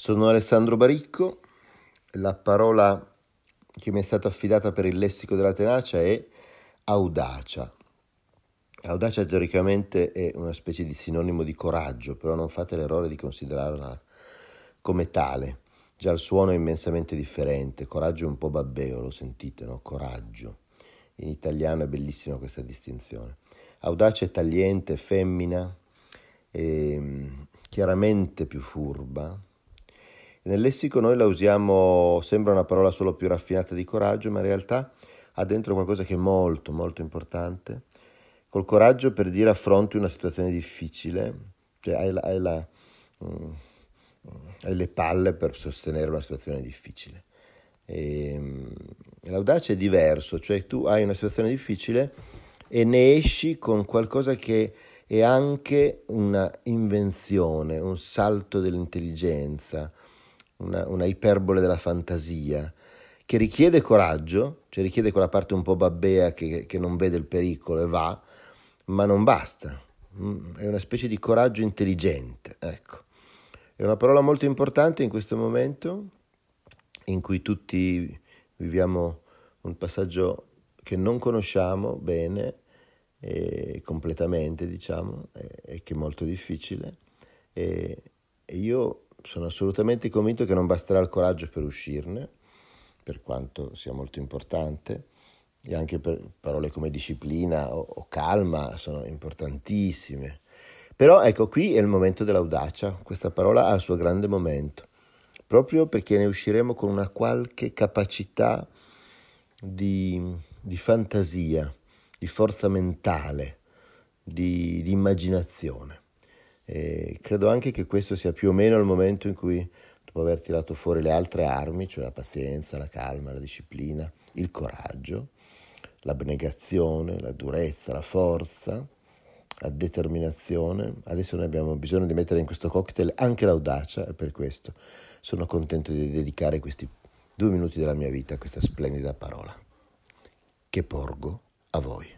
Sono Alessandro Baricco, la parola che mi è stata affidata per il lessico della tenacia è audacia. Audacia teoricamente è una specie di sinonimo di coraggio, però non fate l'errore di considerarla come tale. Già il suono è immensamente differente, coraggio è un po' babbeo, lo sentite, no? Coraggio. In italiano è bellissima questa distinzione. Audacia è tagliente, femmina, è chiaramente più furba, nel lessico noi la usiamo, sembra una parola solo più raffinata di coraggio, ma in realtà ha dentro qualcosa che è molto, molto importante. Col coraggio per dire affronti una situazione difficile, cioè hai, la, hai, la, mm, hai le palle per sostenere una situazione difficile. E, ehm, l'audacia è diverso, cioè tu hai una situazione difficile e ne esci con qualcosa che è anche una invenzione, un salto dell'intelligenza, una, una iperbole della fantasia, che richiede coraggio, cioè richiede quella parte un po' babbea che, che non vede il pericolo e va, ma non basta. Mm, è una specie di coraggio intelligente, ecco. È una parola molto importante in questo momento in cui tutti viviamo un passaggio che non conosciamo bene e completamente, diciamo, e, che è molto difficile. E io sono assolutamente convinto che non basterà il coraggio per uscirne, per quanto sia molto importante, e anche parole come disciplina o, o calma sono importantissime. Però ecco, qui è il momento dell'audacia, questa parola ha il suo grande momento, proprio perché ne usciremo con una qualche capacità di, di fantasia, di forza mentale, di, di immaginazione. E credo anche che questo sia più o meno il momento in cui, dopo aver tirato fuori le altre armi, cioè la pazienza, la calma, la disciplina, il coraggio, l'abnegazione, la durezza, la forza, la determinazione, adesso noi abbiamo bisogno di mettere in questo cocktail anche l'audacia e per questo sono contento di dedicare questi due minuti della mia vita a questa splendida parola che porgo a voi.